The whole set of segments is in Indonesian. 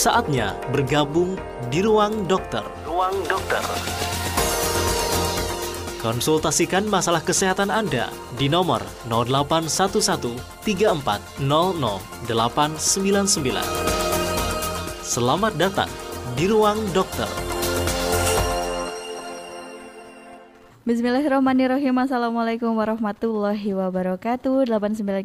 Saatnya bergabung di Ruang Dokter. Ruang Dokter. Konsultasikan masalah kesehatan Anda di nomor 0811 3400 899. Selamat datang di Ruang Dokter. Bismillahirrahmanirrahim. Assalamualaikum warahmatullahi wabarakatuh. 89,9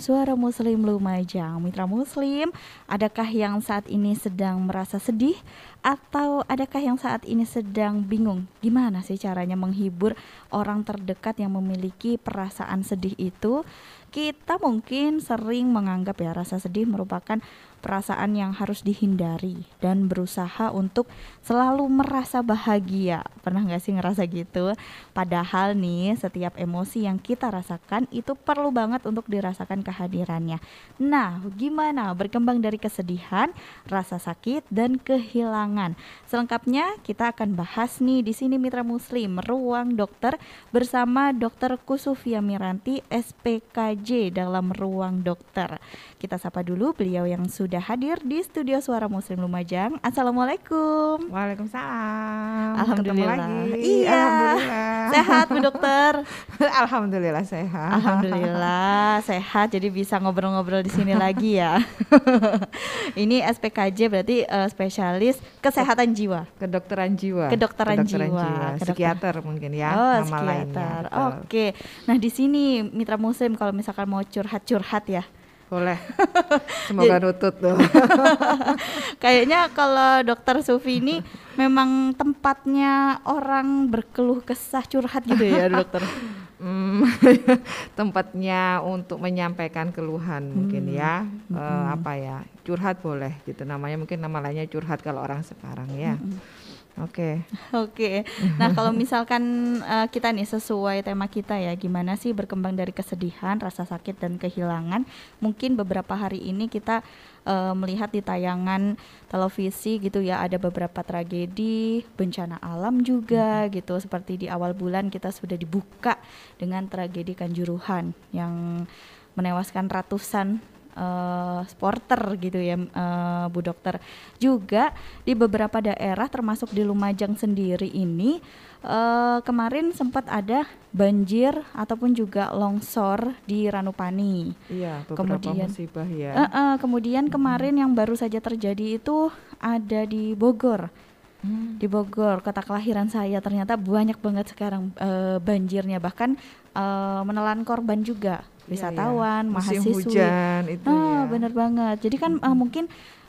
Suara Muslim Lumajang Mitra Muslim Adakah yang saat ini sedang merasa sedih? Atau adakah yang saat ini sedang bingung? Gimana sih caranya menghibur orang terdekat yang memiliki perasaan sedih itu? Kita mungkin sering menganggap ya rasa sedih merupakan perasaan yang harus dihindari dan berusaha untuk selalu merasa bahagia. Pernah nggak sih ngerasa gitu? Padahal nih setiap emosi yang kita rasakan itu perlu banget untuk dirasakan kehadirannya. Nah, gimana berkembang dari kesedihan, rasa sakit dan kehilangan? Selengkapnya kita akan bahas nih di sini Mitra Muslim Ruang Dokter bersama Dr. Kusufia Miranti SPKJ dalam Ruang Dokter. Kita sapa dulu beliau yang sudah sudah hadir di studio Suara Muslim Lumajang. Assalamualaikum. Waalaikumsalam. Alhamdulillah. lagi. Iya. Alhamdulillah. Sehat Bu Dokter. Alhamdulillah sehat. Alhamdulillah sehat. Jadi bisa ngobrol-ngobrol di sini lagi ya. Ini SPKJ berarti uh, spesialis kesehatan jiwa. Kedokteran jiwa. Kedokteran, jiwa. Kedokter- Psikiater mungkin ya Oh, nama psikiater. lainnya. Oke. Nah, di sini Mitra Muslim kalau misalkan mau curhat-curhat ya. Boleh. Semoga nutut tuh. Kayaknya kalau dokter Sufi ini memang tempatnya orang berkeluh kesah curhat gitu ya dokter. Hmm, tempatnya untuk menyampaikan keluhan mungkin ya Eh, apa ya curhat boleh gitu namanya mungkin nama lainnya curhat kalau orang sekarang ya oke Oke. Nah, kalau misalkan eh, kita nih sesuai tema kita ya, gimana sih berkembang dari kesedihan, rasa sakit dan kehilangan? Mungkin beberapa hari ini kita eh, melihat di tayangan televisi gitu ya, ada beberapa tragedi, bencana alam juga gitu. Seperti di awal bulan kita sudah dibuka dengan tragedi Kanjuruhan yang menewaskan ratusan eh, sporter gitu ya eh, Bu Dokter. Juga di beberapa daerah termasuk di Lumajang sendiri ini eh, kemarin sempat ada banjir ataupun juga longsor di Ranupani. iya beberapa Kemudian- musibah ya Eh, eh, kemudian kemarin yang baru saja terjadi itu ada di Bogor. Hmm. Di Bogor, kota kelahiran saya ternyata banyak banget sekarang eh, banjirnya bahkan eh, menelan korban juga Iya, wisatawan, iya. Musim mahasiswa. hujan itu Ah, ya bener banget. Jadi kan eh, mungkin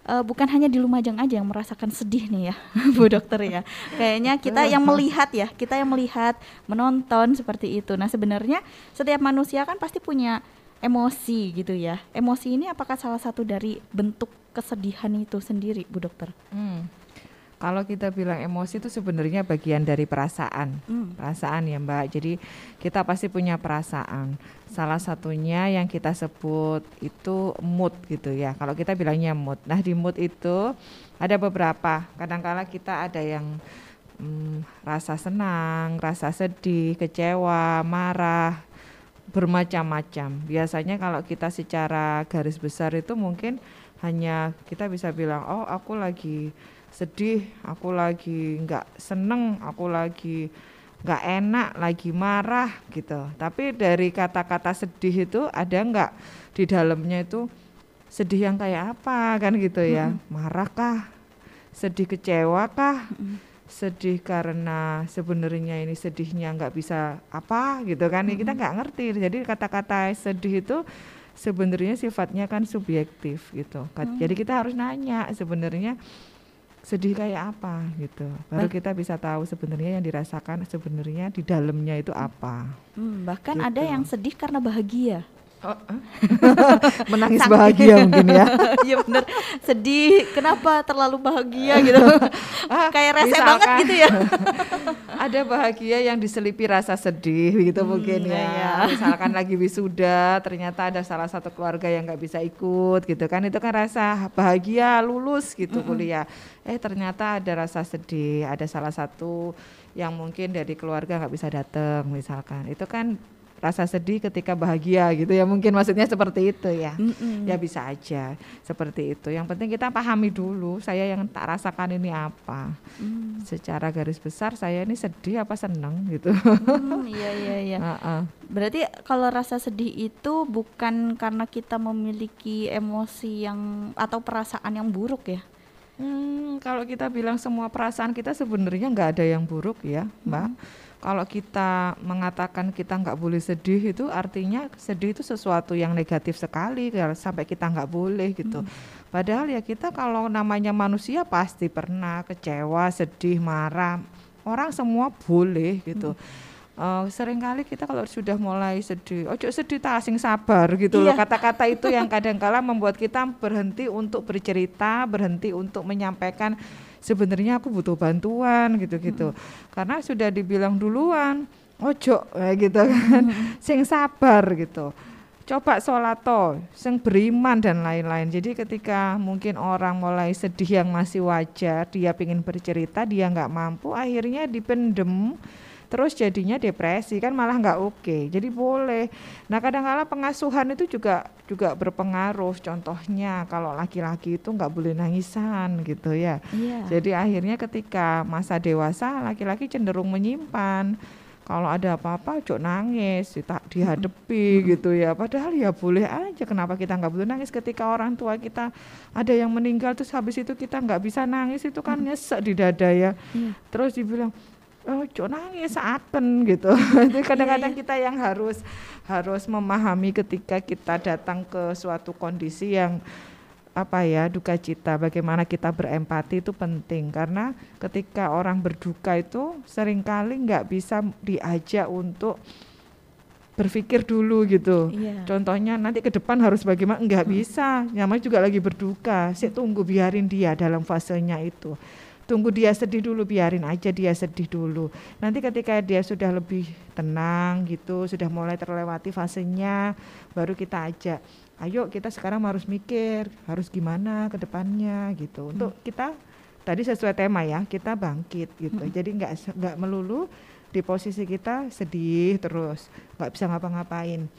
eh, bukan hanya di Lumajang aja yang merasakan sedih nih ya, Bu Dokter ya. Kayaknya kita yang melihat ya, kita yang melihat, menonton seperti itu. Nah, sebenarnya setiap manusia kan pasti punya emosi gitu ya. Emosi ini apakah salah satu dari bentuk kesedihan itu sendiri, Bu Dokter? Hmm. Kalau kita bilang emosi itu sebenarnya bagian dari perasaan. Hmm. Perasaan ya Mbak. Jadi kita pasti punya perasaan. Salah satunya yang kita sebut itu mood gitu ya. Kalau kita bilangnya mood. Nah di mood itu ada beberapa. Kadangkala kita ada yang hmm, rasa senang, rasa sedih, kecewa, marah, bermacam-macam. Biasanya kalau kita secara garis besar itu mungkin hanya kita bisa bilang, oh aku lagi sedih, aku lagi nggak seneng, aku lagi nggak enak, lagi marah gitu. Tapi dari kata-kata sedih itu ada nggak di dalamnya itu sedih yang kayak apa kan gitu ya? Marah kah? Sedih kecewa kah? Sedih karena sebenarnya ini sedihnya nggak bisa apa gitu kan? Ya Kita nggak ngerti. Jadi kata-kata sedih itu sebenarnya sifatnya kan subjektif gitu. Jadi kita harus nanya sebenarnya sedih kayak apa gitu. Baru Bah- kita bisa tahu sebenarnya yang dirasakan sebenarnya di dalamnya itu apa. Hmm, bahkan ada Gitu. yang sedih karena bahagia. Menangis Saking- bahagia mungkin ya. Iya bener sedih kenapa terlalu bahagia gitu kayak rese misalkan- banget gitu ya Ada bahagia yang diselipi rasa sedih gitu mungkin ya. iya. Misalkan lagi wisuda ternyata ada salah satu keluarga yang nggak bisa ikut gitu kan. Itu kan rasa bahagia lulus gitu kuliah. Eh ternyata ada rasa sedih, ada salah satu yang mungkin dari keluarga nggak bisa datang misalkan. Itu kan rasa sedih ketika bahagia gitu ya mungkin maksudnya seperti itu ya Mm-mm. ya bisa aja seperti itu yang penting kita pahami dulu saya yang tak rasakan ini apa Mm. secara garis besar saya ini sedih apa seneng gitu Hmm, iya iya iya. Heeh. Berarti kalau rasa sedih itu bukan karena kita memiliki emosi yang atau perasaan yang buruk ya? Hmm, kalau kita bilang semua perasaan kita sebenarnya nggak ada yang buruk ya, Mbak. Kalau kita mengatakan kita nggak boleh sedih itu artinya sedih itu sesuatu yang negatif sekali kalau sampai kita nggak boleh gitu. Padahal ya kita kalau namanya manusia pasti pernah kecewa, sedih, marah. Orang semua boleh gitu. Eh, sering kali kita kalau sudah mulai sedih, ojo sedih tak asing sabar gitu loh. Iya. Kata-kata itu yang kadang-kala membuat kita berhenti untuk bercerita, berhenti untuk menyampaikan sebenarnya aku butuh bantuan gitu-gitu. Karena sudah dibilang duluan, ojo kayak gitu kan. Sing sabar gitu. Coba solato, sing beriman dan lain-lain. Jadi ketika mungkin orang mulai sedih yang masih wajar, dia ingin bercerita, dia nggak mampu, akhirnya dipendem, terus jadinya depresi kan malah nggak oke. Jadi boleh. Nah kadang-kala pengasuhan itu juga juga berpengaruh. Contohnya kalau laki-laki itu nggak boleh nangisan gitu ya. Iya. Jadi akhirnya ketika masa dewasa laki-laki cenderung menyimpan. Kalau ada apa-apa cok nangis, tak dihadapi gitu ya. Padahal ya boleh aja. Kenapa kita nggak boleh nangis ketika orang tua kita ada yang meninggal terus habis itu kita nggak bisa nangis itu kan nyesek di dada ya. Iya. Terus dibilang oh cok nangis akan gitu. Itu kadang-kadang kita yang harus harus memahami ketika kita datang ke suatu kondisi yang apa ya duka cita bagaimana kita berempati itu penting. Karena ketika orang berduka itu sering kali nggak bisa diajak untuk berpikir dulu gitu. Iya. contohnya nanti ke depan harus bagaimana? Nggak bisa. Namanya juga lagi berduka. Sih tunggu biarin dia dalam fasenya itu tunggu dia sedih dulu biarin aja dia sedih dulu. Nanti ketika dia sudah lebih tenang gitu sudah mulai terlewati fasenya baru kita ajak ayo kita sekarang harus mikir harus gimana ke depannya gitu. Untuk kita tadi sesuai tema ya kita bangkit gitu. Jadi nggak nggak melulu di posisi kita sedih terus nggak bisa ngapa-ngapain.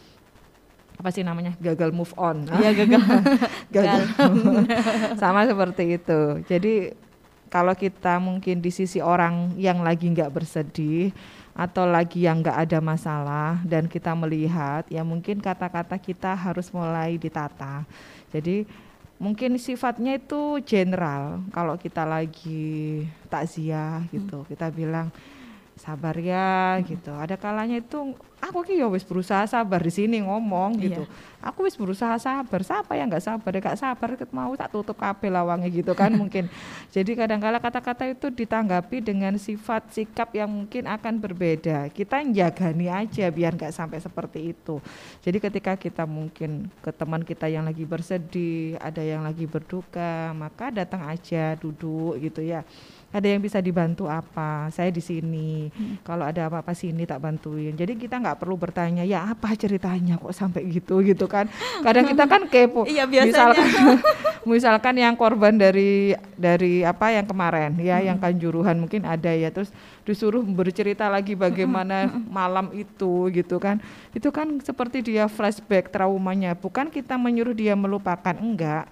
Apa sih namanya? Gagal move on. Iya gagal. gagal. Sama seperti itu. Jadi kalau kita mungkin di sisi orang yang lagi nggak bersedih atau lagi yang nggak ada masalah dan kita melihat ya mungkin kata-kata kita harus mulai ditata. Jadi mungkin sifatnya itu general. Kalau kita lagi takziah gitu kita bilang sabar ya gitu. Ada kalanya itu aku ki ya wis berusaha sabar di sini ngomong gitu. Aku wis berusaha sabar siapa yang nggak sabar? Ya gak sabar ket mau tak tutup kabel lawangnya gitu kan mungkin. Jadi kadang-kala kata-kata itu ditanggapi dengan sifat sikap yang mungkin akan berbeda. Kita jagani aja biar nggak sampai seperti itu. Jadi ketika kita mungkin ke teman kita yang lagi bersedih ada yang lagi berduka maka datang aja duduk gitu ya ada yang bisa dibantu apa? Saya di sini. Kalau ada apa-apa sini tak bantuin. Jadi kita nggak perlu bertanya ya apa ceritanya kok sampai gitu? gitu kan. Kadang kita kan kepo. Iya, biasanya. misalkan misalkan yang korban dari dari apa yang kemarin ya yang kanjuruhan mungkin ada ya. Terus disuruh bercerita lagi bagaimana malam itu gitu kan. Itu kan seperti dia flashback traumanya. Bukan kita menyuruh dia melupakan enggak.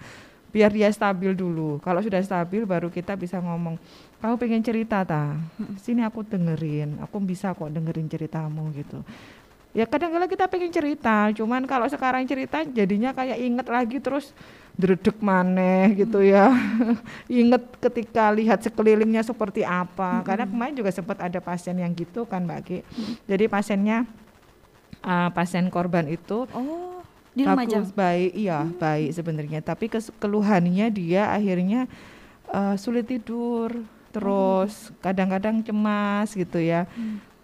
Biar dia stabil dulu. Kalau sudah stabil baru kita bisa ngomong, kamu pengen cerita ta? Sini aku dengerin, aku bisa kok dengerin ceritamu gitu. Ya kadang-kadang kita pengen cerita, cuman kalau sekarang cerita jadinya kayak inget lagi terus dredeg maneh gitu ya. inget ketika lihat sekelilingnya seperti apa. Karena kemarin juga sempat ada pasien yang gitu kan Mbak Ki. Jadi pasiennya uh, pasien korban itu Oh, di Lumajang. baik iya baik sebenarnya tapi keluhannya dia akhirnya eh, sulit tidur terus kadang-kadang cemas gitu ya.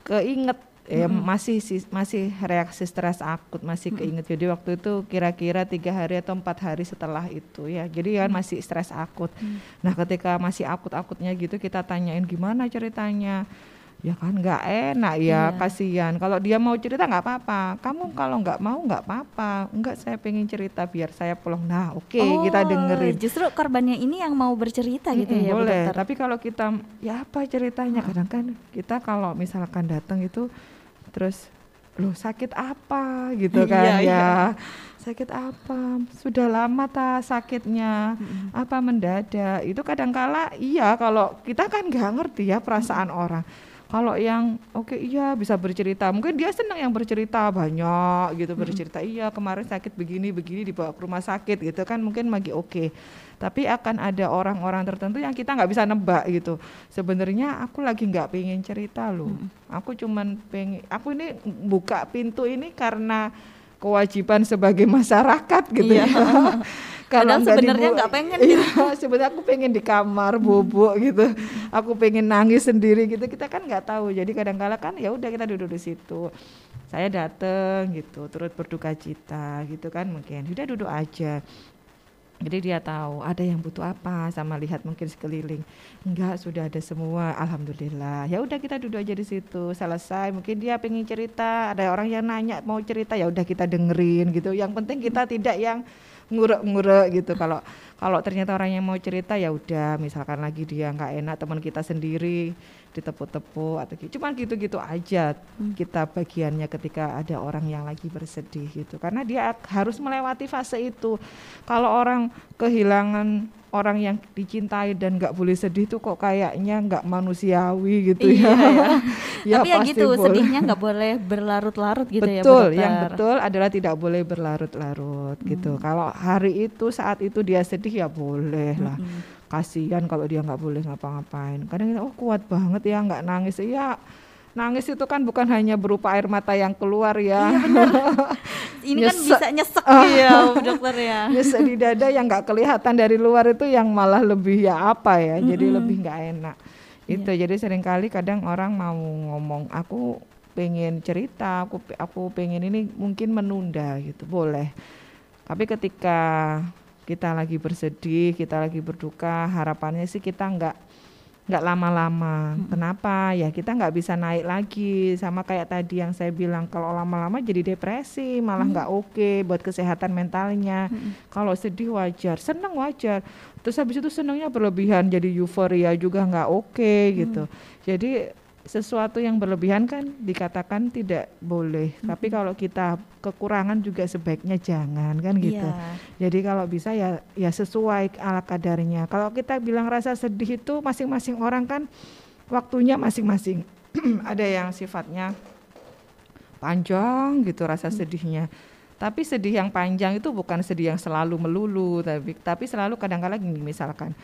Keinget ya masih sis- masih reaksi stres akut masih keinget. Jadi waktu itu kira-kira tiga hari atau empat hari setelah itu ya. Jadi kan masih stres akut. Nah ketika masih akut-akutnya gitu kita tanyain gimana ceritanya ya kan nggak enak. Ya Iya. kasihan. Kalau dia mau cerita nggak apa-apa. Kamu kalau nggak mau nggak apa-apa. Enggak saya pengen cerita biar saya pulang. Nah oke kita Oh, dengerin. Justru korbannya ini yang mau bercerita gitu Mm-mm, ya, Bu boleh. Dokter? tapi kalau kita ya apa ceritanya? Kadang kan kita kalau misalkan datang itu terus loh sakit apa? gitu kan Iya, ya. Iya. sakit apa? Sudah lama ta sakitnya? Apa mendadak? Itu kadangkala iya kalau kita kan nggak ngerti ya perasaan orang kalau yang oke iya bisa bercerita. Mungkin dia senang yang bercerita banyak gitu bercerita iya kemarin sakit begini begini dibawa ke rumah sakit gitu kan mungkin lagi oke. Tapi akan ada orang-orang tertentu yang kita nggak bisa nebak gitu. Sebenarnya aku lagi nggak pengen cerita loh. Aku cuman pengen aku ini buka pintu ini karena kewajiban sebagai masyarakat gitu Iya. ya Nggak sebenarnya nggak pengen iya sebenarnya aku pengen di kamar bubuk gitu. Aku pengen nangis sendiri gitu. Kita kan nggak tahu. Jadi kadang-kala kan ya udah kita duduk di situ. Saya dateng gitu turut berduka cita gitu kan. Mungkin udah duduk aja. Jadi dia tahu ada yang butuh apa sama lihat mungkin sekeliling. Enggak sudah ada semua. Alhamdulillah. Ya udah kita duduk aja di situ. Selesai. Mungkin dia pengen cerita. Ada orang yang nanya mau cerita ya udah kita dengerin gitu. Yang penting kita tidak yang ngurek-ngurek gitu. Kalau kalau ternyata orang yang mau cerita ya udah misalkan lagi dia nggak enak teman kita sendiri ditepuk-tepuk atau gitu. Cuman gitu-gitu aja kita bagiannya ketika ada orang yang lagi bersedih gitu. Karena dia harus melewati fase itu. Kalau orang kehilangan orang yang dicintai dan nggak boleh sedih tuh kok kayaknya nggak manusiawi gitu Iya, ya. ya. Tapi ya pasti gitu, boleh. sedihnya nggak boleh berlarut-larut gitu ya, Bu betul yang betul adalah tidak boleh berlarut-larut gitu. Kalau hari itu saat itu dia sedih ya boleh lah. kasihan kalau dia nggak boleh ngapa-ngapain. Kadang kita oh kuat banget ya nggak nangis. Iya nangis itu kan bukan hanya berupa air mata yang keluar ya. Ini kan Nyesek. bisa nyesek ya, Dokter ya. nyesek di dada yang nggak kelihatan dari luar itu yang malah lebih ya apa ya jadi lebih nggak enak. Itu jadi sering kali kadang orang mau ngomong aku pengen cerita aku aku pengen ini mungkin menunda gitu. Boleh. Tapi ketika kita lagi bersedih kita lagi berduka harapannya sih kita nggak nggak lama-lama. Kenapa? Ya kita nggak bisa naik lagi. Sama kayak tadi yang saya bilang kalau lama-lama jadi depresi, malah nggak oke buat kesehatan mentalnya. Kalau sedih wajar, senang wajar. Terus habis itu senangnya berlebihan, jadi euforia juga nggak oke gitu. Jadi sesuatu yang berlebihan kan dikatakan tidak boleh. Tapi kalau kita kekurangan juga sebaiknya jangan kan gitu. Iya. Jadi kalau bisa ya ya sesuai ala kadarnya. Kalau kita bilang rasa sedih itu masing-masing orang kan waktunya masing-masing. Ada yang sifatnya panjang gitu rasa sedihnya. Tapi sedih yang panjang itu bukan sedih yang selalu melulu, tapi tapi selalu kadang-kadang gini misalkan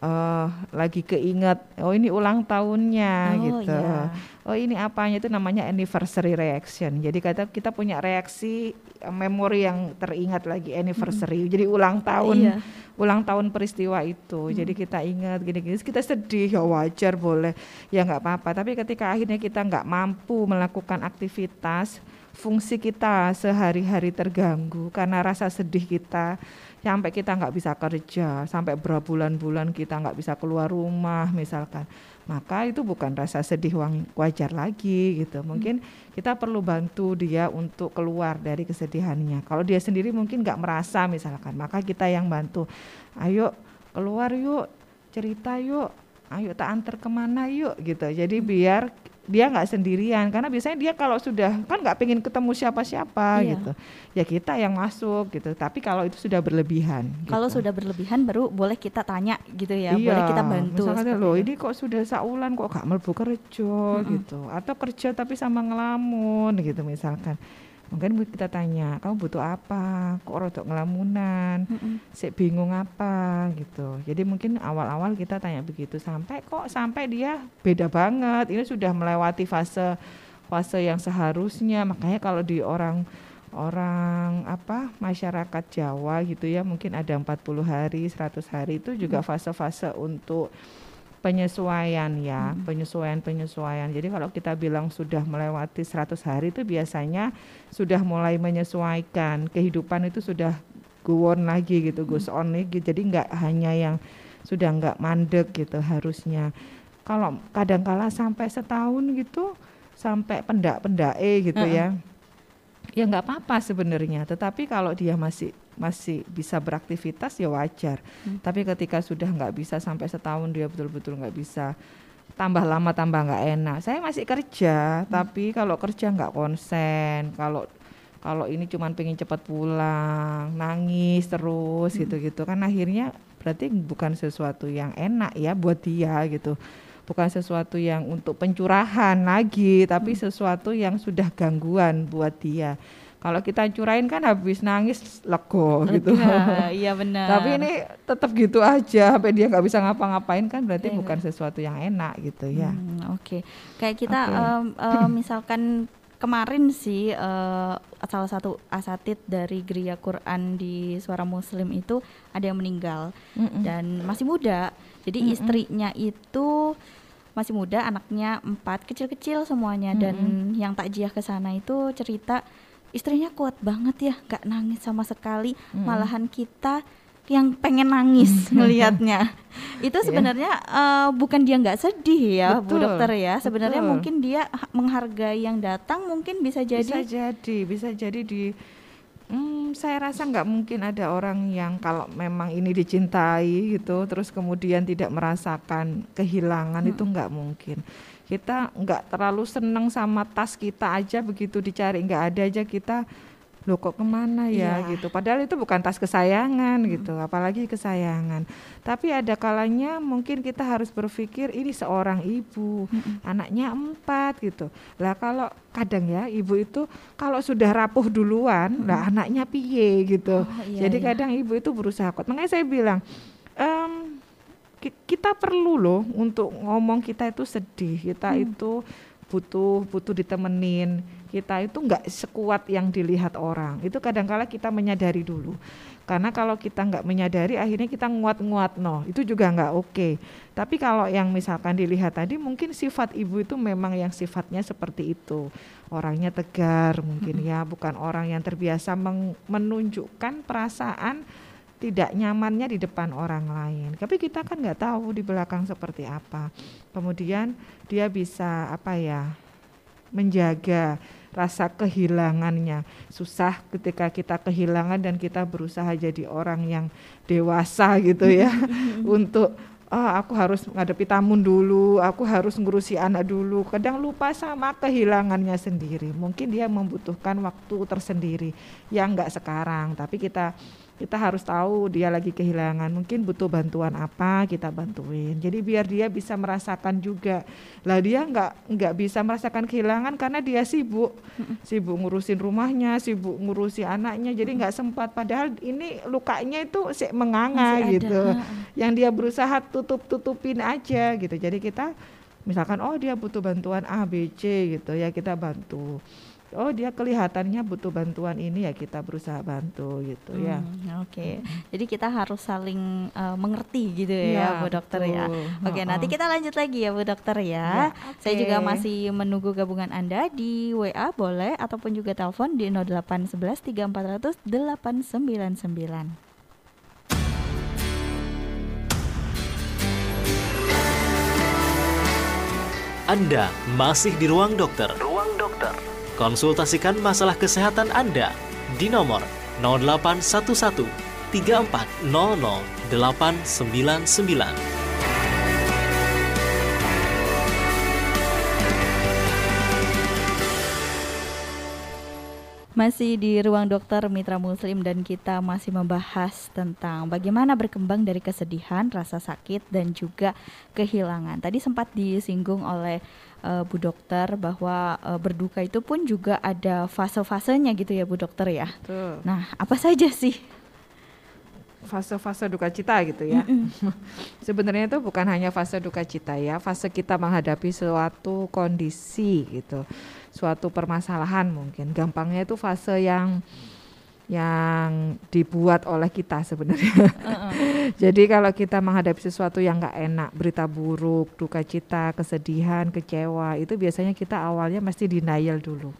eh lagi keinget oh ini ulang tahunnya Oh, gitu. iya. Oh ini apanya itu namanya anniversary reaction. Jadi kata kita punya reaksi eh, memori yang teringat lagi anniversary. Jadi ulang tahun Iya. ulang tahun peristiwa itu. Jadi kita ingat gini-gini kita sedih ya wajar boleh ya nggak apa-apa. Tapi ketika akhirnya kita nggak mampu melakukan aktivitas fungsi kita sehari-hari terganggu karena rasa sedih kita sampai kita nggak bisa kerja sampai berbulan-bulan kita nggak bisa keluar rumah misalkan. Maka itu bukan rasa sedih wajar lagi gitu. Mungkin kita perlu bantu dia untuk keluar dari kesedihannya. Kalau dia sendiri mungkin nggak merasa misalkan. Maka kita yang bantu. Ayo keluar yuk cerita yuk. Ayo tak antar ke mana yuk gitu. Jadi biar dia nggak sendirian karena biasanya dia kalau sudah kan nggak pengen ketemu siapa-siapa Iya. gitu ya kita yang masuk gitu tapi kalau itu sudah berlebihan Kalau gitu. sudah berlebihan baru boleh kita tanya gitu ya, Iya, boleh kita bantu. Misalkan seperti loh ini kok sudah saulan kok gak melbu kerja gitu. Atau kerja tapi sama ngelamun gitu misalkan. Mungkin kita tanya, kamu butuh apa? Kok rodok ngelamunan? Mm-mm. Sik bingung apa gitu. Jadi mungkin awal-awal kita tanya begitu sampai kok sampai dia beda banget. Ini sudah melewati fase fase yang seharusnya. Makanya kalau di orang orang apa masyarakat Jawa gitu ya mungkin ada 40 hari 100 hari itu juga fase-fase untuk penyesuaian ya penyesuaian penyesuaian jadi kalau kita bilang sudah melewati 100 hari itu biasanya sudah mulai menyesuaikan. Kehidupan itu sudah go on lagi gitu goes on lagi. Jadi nggak hanya yang sudah nggak mandek gitu harusnya. Kalau kadangkala sampai setahun gitu sampai pendak-pendak gitu Heeh. ya ya nggak apa-apa sebenarnya. Tetapi kalau dia masih masih bisa beraktivitas ya wajar Hmm. tapi ketika sudah nggak bisa sampai setahun dia betul-betul nggak bisa tambah lama tambah nggak enak. Saya masih kerja, Hmm. tapi kalau kerja nggak konsen, kalau kalau ini cuman pengen cepat pulang, nangis terus Hmm. gitu-gitu kan akhirnya berarti bukan sesuatu yang enak ya buat dia gitu. Bukan sesuatu yang untuk pencurahan lagi, tapi Hmm. sesuatu yang sudah gangguan buat dia. Kalau kita curahin kan habis nangis lego gitu. Iya benar. Tapi ini tetap gitu aja sampai dia nggak bisa ngapa-ngapain kan berarti Iya. bukan sesuatu yang enak gitu ya. Hmm, Oke, kayak kita Oke. em, em, misalkan kemarin sih eh, salah satu asatid dari Geria Quran di Suara Muslim itu ada yang meninggal Mm-mm. dan masih muda. Jadi Mm-mm. istrinya itu masih muda, anaknya empat kecil-kecil semuanya dan yang takjiah ke sana itu cerita istrinya kuat banget ya, nggak nangis sama sekali, Mm-mm. malahan kita yang pengen nangis melihatnya. itu Iya. sebenarnya eh, bukan dia nggak sedih ya, Bu Betul, Dokter ya. Sebenarnya betul. mungkin dia ha- menghargai yang datang, mungkin bisa jadi bisa jadi bisa jadi di Hmm, saya rasa nggak mungkin ada orang yang kalau memang ini dicintai gitu terus kemudian tidak merasakan kehilangan itu nggak mungkin kita nggak terlalu seneng sama tas kita aja begitu dicari nggak ada aja kita loh kok ke mana ya? Iya. gitu. Padahal itu bukan tas kesayangan gitu apalagi kesayangan. Tapi ada kalanya mungkin kita harus berpikir ini seorang ibu anaknya empat gitu. Lah kalau kadang ya ibu itu kalau sudah rapuh duluan lah anaknya piye gitu. Oh, iya, jadi iya. kadang ibu itu berusaha kuat. Makanya saya bilang ki- kita perlu loh untuk ngomong kita itu sedih kita Hmm. itu butuh butuh ditemenin. Kita itu nggak sekuat yang dilihat orang. Itu kadangkala kita menyadari dulu. Karena kalau kita nggak menyadari akhirnya kita nguat-nguat no. Itu juga nggak oke. Tapi kalau yang misalkan dilihat tadi mungkin sifat ibu itu memang yang sifatnya seperti itu. Orangnya tegar mungkin ya bukan orang yang terbiasa menunjukkan perasaan tidak nyamannya di depan orang lain. Tapi kita kan nggak tahu di belakang seperti apa. Kemudian dia bisa apa ya menjaga rasa kehilangannya. Susah ketika kita kehilangan dan kita berusaha jadi orang yang dewasa gitu ya untuk ah aku harus menghadapi tamu dulu, aku harus ngurusi anak dulu. Kadang lupa sama kehilangannya sendiri. Mungkin dia membutuhkan waktu tersendiri yang nggak sekarang, tapi kita kita harus tahu dia lagi kehilangan. Mungkin butuh bantuan apa kita bantuin. Jadi biar dia bisa merasakan juga. Lah dia nggak nggak bisa merasakan kehilangan karena dia sibuk. Sibuk ngurusin rumahnya sibuk ngurusi anaknya. Jadi nggak sempat. Padahal ini lukanya itu menganga Masih ada, gitu. heeh. yang dia berusaha tutup tutupin aja gitu. Jadi kita misalkan oh dia butuh bantuan A B C gitu ya kita bantu oh dia kelihatannya butuh bantuan ini ya kita berusaha bantu gitu ya Hmm, Oke, jadi kita harus saling eh, mengerti gitu Iya, ya, Bu Dokter ya. betul. Oke, nanti Heeh. kita lanjut lagi ya, Bu Dokter ya. Ya, Saya oke. juga masih menunggu gabungan Anda di WA boleh ataupun juga telepon di 0811 3400 899. Anda masih di ruang dokter. Ruang dokter. Konsultasikan masalah kesehatan Anda di nomor 0811 3400 899. Masih di ruang dokter Mitra Muslim dan kita masih membahas tentang bagaimana berkembang dari kesedihan, rasa sakit dan juga kehilangan. Tadi sempat disinggung oleh eh, Bu Dokter bahwa eh, berduka itu pun juga ada fase-fasenya gitu ya Bu Dokter ya. Tuh. Nah, apa saja sih? fase-fase duka cita gitu ya. Sebenarnya itu bukan hanya fase duka cita ya, fase kita menghadapi suatu kondisi gitu, suatu permasalahan mungkin. Gampangnya itu fase yang yang dibuat oleh kita sebenarnya. Jadi kalau kita menghadapi sesuatu yang nggak enak, berita buruk, duka cita, kesedihan, kecewa, itu biasanya kita awalnya mesti denial dulu.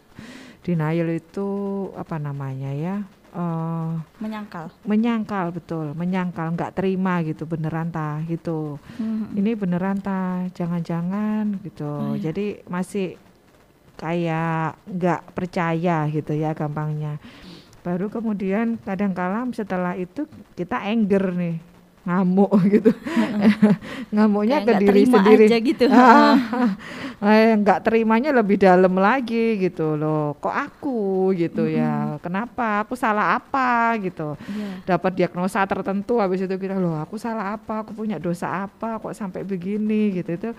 Denial itu apa namanya ya? eh, Menyangkal. menyangkal betul menyangkal nggak terima gitu beneran ta gitu Mhm. ini beneran ta jangan-jangan gitu Oh, iya. jadi masih kayak nggak percaya gitu ya gampangnya. Baru kemudian kadang kala setelah itu kita anger nih ngamuk gitu. Ngamuknya Kayak ke diri sendiri aja gitu. Ah, eh, nggak terimanya lebih dalam lagi gitu loh. Kok aku gitu ya? Kenapa? Aku salah apa gitu? Iya. dapat diagnosa tertentu habis itu kita loh aku salah apa? Aku punya dosa apa? Kok sampai begini? Gitu. Itu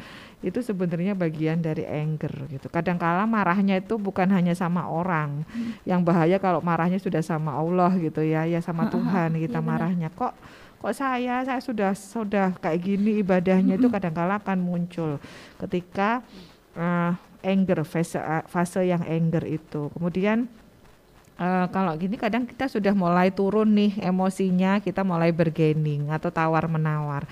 itu sebenarnya bagian dari anger gitu. Kadangkala marahnya itu bukan hanya sama orang. Yang bahaya kalau marahnya sudah sama Allah gitu ya ya sama Tuhan kita Iya, benar. marahnya. Kok kok saya saya sudah sudah kayak gini ibadahnya itu kadangkala akan muncul ketika eh, anger fase fase yang anger itu kemudian Eh, kalau gini kadang kita sudah mulai turun nih emosinya, kita mulai bergening atau tawar menawar.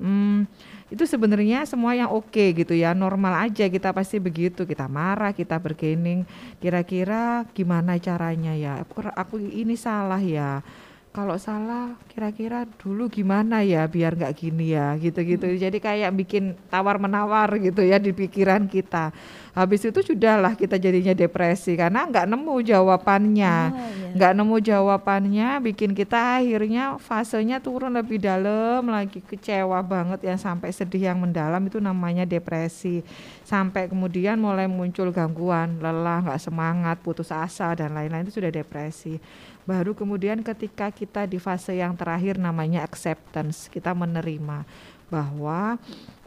Hmm, itu sebenarnya semua yang oke gitu ya, normal aja kita pasti begitu. Kita marah, kita bergening. Kira-kira gimana caranya ya? Aku, aku ini salah ya. Kalau salah, kira-kira dulu gimana ya biar nggak gini ya, gitu-gitu. Jadi kayak bikin tawar menawar gitu ya di pikiran kita. Habis itu sudahlah kita jadinya depresi karena nggak nemu jawabannya Oh, iya. nggak nemu jawabannya bikin kita akhirnya fasenya turun lebih dalam lagi kecewa banget yang sampai sedih yang mendalam itu namanya depresi sampai kemudian mulai muncul gangguan lelah nggak semangat putus asa dan lain-lain itu sudah depresi baru kemudian ketika kita di fase yang terakhir namanya acceptance kita menerima bahwa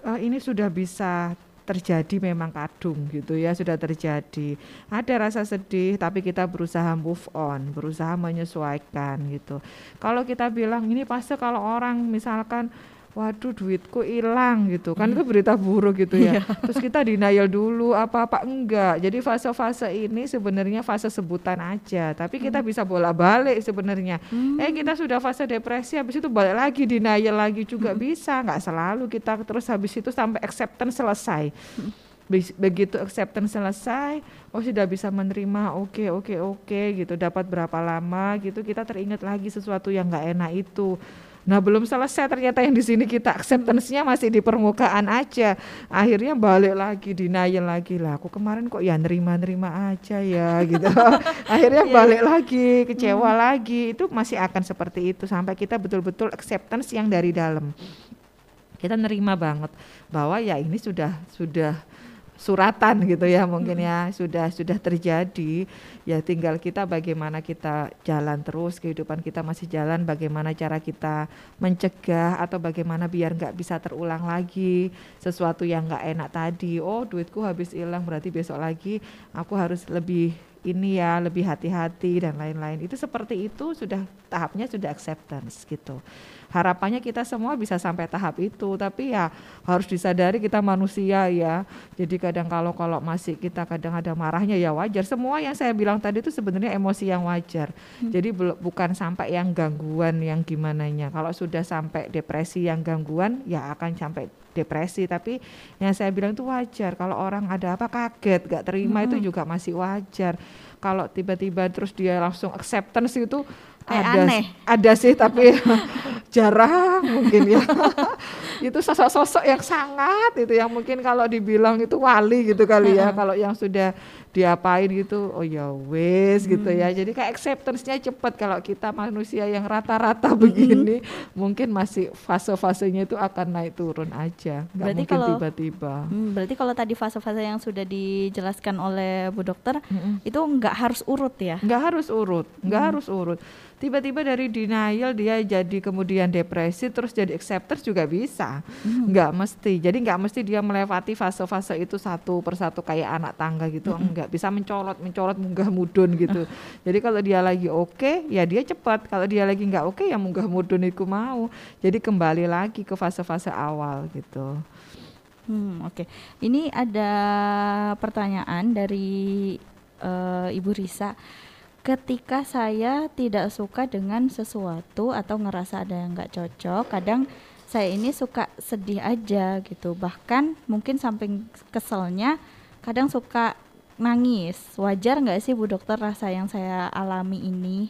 eh, ini sudah bisa terjadi memang kadung gitu ya sudah terjadi. Ada rasa sedih tapi kita berusaha move on berusaha menyesuaikan gitu. Kalau kita bilang ini pasti kalau orang misalkan waduh duitku hilang gitu. Kan itu berita buruk gitu ya. Terus kita denial dulu apa apa enggak. Jadi fase-fase ini sebenarnya fase sebutan aja. Tapi kita bisa bolak-balik sebenarnya. Eh kita sudah fase depresi habis itu balik lagi denial lagi juga bisa. Nggak selalu kita terus habis itu sampai acceptance selesai. Begitu acceptance selesai oh sudah bisa menerima oke oke oke gitu. Dapat berapa lama gitu kita teringat lagi sesuatu yang nggak enak itu nah belum selesai ternyata yang di sini kita acceptance-nya masih di permukaan aja. Akhirnya balik lagi denial lagi. Lah aku kemarin kok ya nerima nerima aja ya gitu. Akhirnya balik lagi kecewa lagi. Itu masih akan seperti itu sampai kita betul-betul acceptance yang dari dalam. Kita nerima banget bahwa ya ini sudah sudah suratan gitu ya mungkin ya sudah sudah terjadi. Ya tinggal kita bagaimana kita jalan terus kehidupan kita masih jalan bagaimana cara kita mencegah atau bagaimana biar nggak bisa terulang lagi sesuatu yang nggak enak tadi. Oh duitku habis hilang berarti besok lagi aku harus lebih ini ya lebih hati-hati dan lain-lain. Itu seperti itu sudah tahapnya sudah acceptance gitu harapannya kita semua bisa sampai tahap itu tapi ya harus disadari kita manusia ya. Jadi kadang kalau kalau masih kita kadang ada marahnya ya wajar. Semua yang saya bilang tadi itu sebenarnya emosi yang wajar. Jadi bel- bukan sampai yang gangguan yang gimana nya kalau sudah sampai depresi yang gangguan ya akan sampai depresi. Tapi yang saya bilang itu wajar. Kalau orang ada apa kaget gak terima itu juga masih wajar. Kalau tiba-tiba terus dia langsung acceptance itu ada aneh. ada sih tapi jarang mungkin ya itu sosok-sosok yang sangat itu yang mungkin kalau dibilang itu wali gitu kali ya kalau yang sudah diapain gitu oh ya wes gitu ya. Jadi kayak acceptance-nya cepat kalau kita manusia yang rata-rata begini mungkin masih fase-fasenya itu akan naik turun aja. Nggak Berarti mungkin kalau- tiba-tiba. Hmm, berarti kalau tadi fase-fase yang sudah dijelaskan oleh Bu Dokter itu nggak harus urut ya? nggak harus urut nggak harus urut. Tiba-tiba dari denial dia jadi kemudian depresi terus jadi acceptance juga bisa. Nggak mesti. Jadi nggak mesti dia melewati fase-fase itu satu persatu kayak anak tangga gitu nggak bisa mencolot mencolot munggah mudun gitu jadi kalau dia lagi oke ya dia cepat kalau dia lagi nggak oke ya munggah mudun itu mau jadi kembali lagi ke fase-fase awal gitu Hmm, oke. Ini ada pertanyaan dari eh, Ibu Risa. Ketika saya tidak suka dengan sesuatu atau ngerasa ada yang nggak cocok, kadang saya ini suka sedih aja gitu. Bahkan mungkin samping keselnya, kadang suka nangis. Wajar nggak sih Bu Dokter rasa yang saya alami ini?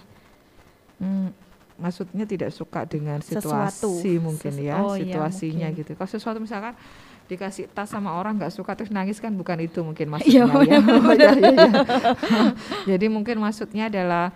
Hmm, maksudnya tidak suka dengan Sesuatu. situasi mungkin Ses- ya, oh iya, situasinya mungkin. gitu. Kalau sesuatu misalkan dikasih tas sama orang nggak suka terus nangis kan bukan itu mungkin Iya, maksudnya ya. Ya, ya, ya. Jadi mungkin maksudnya adalah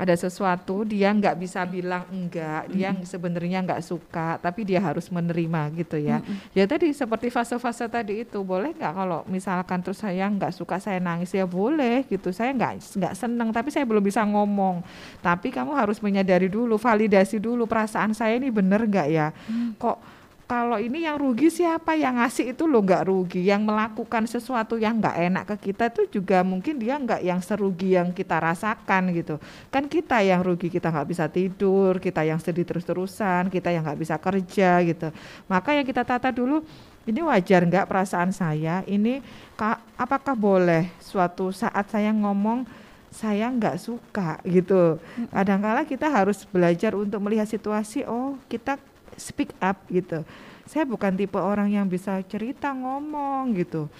ada sesuatu dia nggak bisa bilang enggak, dia sebenarnya nggak suka, tapi dia harus menerima gitu ya. Ya tadi seperti fase-fase tadi itu boleh nggak kalau misalkan terus saya nggak suka saya nangis ya boleh gitu. Saya nggak nggak seneng tapi saya belum bisa ngomong. Tapi kamu harus menyadari dulu, validasi dulu perasaan saya ini bener nggak ya? Kok kalau ini yang rugi siapa? Yang ngasih itu lo nggak rugi. Yang melakukan sesuatu yang nggak enak ke kita itu juga mungkin dia nggak yang serugi yang kita rasakan gitu. Kan kita yang rugi kita nggak bisa tidur kita yang sedih terus-terusan kita yang nggak bisa kerja gitu. Maka yang kita tata dulu ini wajar nggak perasaan saya? Ini ka, apakah boleh suatu saat saya ngomong saya nggak suka gitu. Kadangkala kita harus belajar untuk melihat situasi oh kita speak up gitu. Saya bukan tipe orang yang bisa cerita ngomong gitu.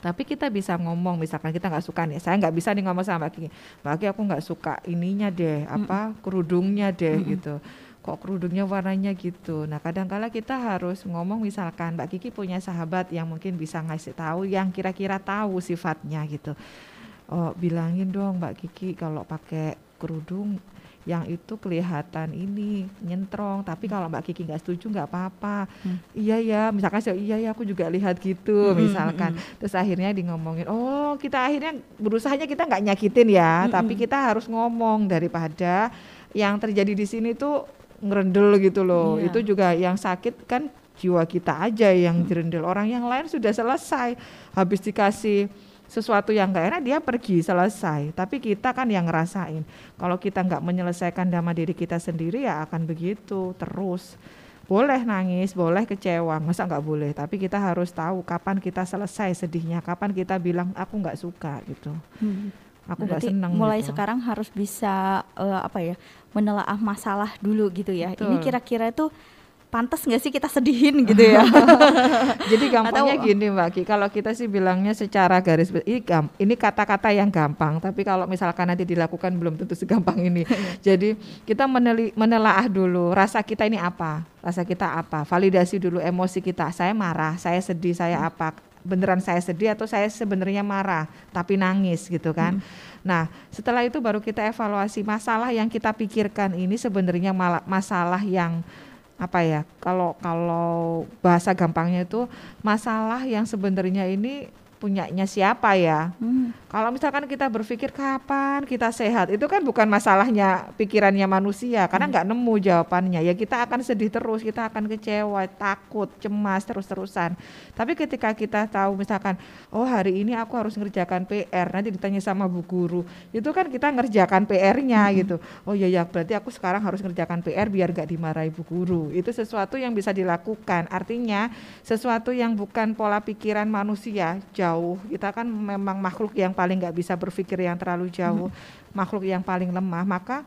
Tapi kita bisa ngomong, misalkan kita nggak suka nih, saya nggak bisa nih ngomong sama Mbak Kiki, Mbak Kiki aku nggak suka ininya deh, apa kerudungnya deh mm -mm. gitu kok kerudungnya warnanya gitu. Nah, kadang-kala kita harus ngomong misalkan Mbak Kiki punya sahabat yang mungkin bisa ngasih tahu yang kira-kira tahu sifatnya gitu. Oh, bilangin dong Mbak Kiki kalau pakai kerudung yang itu kelihatan ini nyentrong tapi kalau Mbak Kiki nggak setuju nggak apa-apa hmm. iya ya misalkan saya iya ya aku juga lihat gitu hmm, misalkan hmm. terus akhirnya di ngomongin oh kita akhirnya berusahanya kita nggak nyakitin ya hmm. tapi kita harus ngomong daripada yang terjadi di sini tuh ngerendel gitu loh yeah. itu juga yang sakit kan jiwa kita aja yang jerendel orang yang lain sudah selesai habis dikasih sesuatu yang gak enak dia pergi selesai tapi kita kan yang ngerasain kalau kita nggak menyelesaikan sama diri kita sendiri ya akan begitu terus boleh nangis boleh kecewa masa nggak boleh tapi kita harus tahu kapan kita selesai sedihnya kapan kita bilang aku nggak suka gitu hmm. aku nggak senang mulai gitu. sekarang harus bisa uh, apa ya menelaah masalah dulu gitu ya Betul. ini kira-kira itu pantas nggak sih kita sedihin gitu ya? Jadi gampangnya Atau, gini Mbak Ki, kalau kita sih bilangnya secara garis ini ini kata-kata yang gampang, tapi kalau misalkan nanti dilakukan belum tentu segampang ini. Jadi kita meneli, menelaah dulu rasa kita ini apa, rasa kita apa, validasi dulu emosi kita. Saya marah, saya sedih, saya hmm. apa, beneran saya sedih atau saya sebenarnya marah tapi nangis gitu kan. Hmm. Nah, setelah itu baru kita evaluasi masalah yang kita pikirkan ini sebenarnya masalah yang apa ya kalau kalau bahasa gampangnya itu masalah yang sebenarnya ini punyanya siapa ya. Hmm. Kalau misalkan kita berpikir kapan kita sehat, itu kan bukan masalahnya pikirannya manusia, karena hmm. nggak hmm. nemu jawabannya. Ya kita akan sedih terus, kita akan kecewa, takut, cemas terus-terusan. Tapi ketika kita tahu misalkan, oh hari ini aku harus ngerjakan PR, nanti ditanya sama bu guru, itu kan kita ngerjakan PR-nya hmm. gitu. Oh iya ya, berarti aku sekarang harus ngerjakan PR biar nggak dimarahi bu guru. Itu sesuatu yang bisa dilakukan. Artinya sesuatu yang bukan pola pikiran manusia jauh jauh kita kan memang makhluk yang paling nggak bisa berpikir yang terlalu jauh hmm. makhluk yang paling lemah maka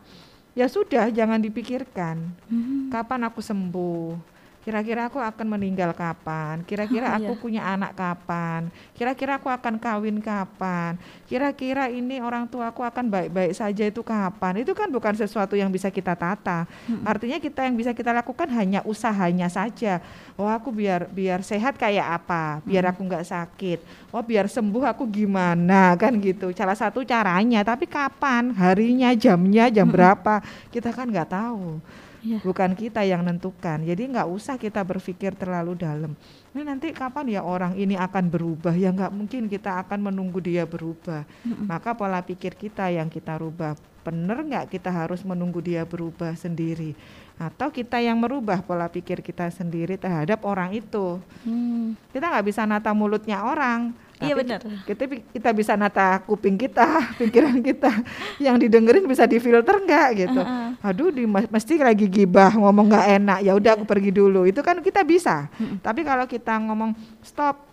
ya sudah jangan dipikirkan hmm. kapan aku sembuh kira-kira aku akan meninggal kapan, kira-kira oh, aku iya. punya anak kapan, kira-kira aku akan kawin kapan, kira-kira ini orang tua aku akan baik-baik saja itu kapan. Itu kan bukan sesuatu yang bisa kita tata. Hmm. Artinya kita yang bisa kita lakukan hanya usahanya saja. Oh aku biar biar sehat kayak apa, biar hmm. aku nggak sakit. Oh biar sembuh aku gimana kan gitu. Salah satu caranya. Tapi kapan, harinya, jamnya, jam hmm. berapa kita kan nggak tahu yeah. bukan kita yang nentukan. Jadi nggak usah kita berpikir terlalu dalam. Ini nanti kapan ya orang ini akan berubah? Ya nggak mungkin kita akan menunggu dia berubah. Mm-hmm. Maka pola pikir kita yang kita rubah. Benar nggak kita harus menunggu dia berubah sendiri? Atau kita yang merubah pola pikir kita sendiri terhadap orang itu? Hmm. Kita nggak bisa nata mulutnya orang Iya benar. Kita kita bisa nata kuping kita, pikiran kita, yang didengerin bisa difilter nggak gitu. Uh -uh. Aduh, di, mesti lagi gibah ngomong nggak enak. Ya udah aku pergi dulu. Itu kan kita bisa. Uh -uh. Tapi kalau kita ngomong stop,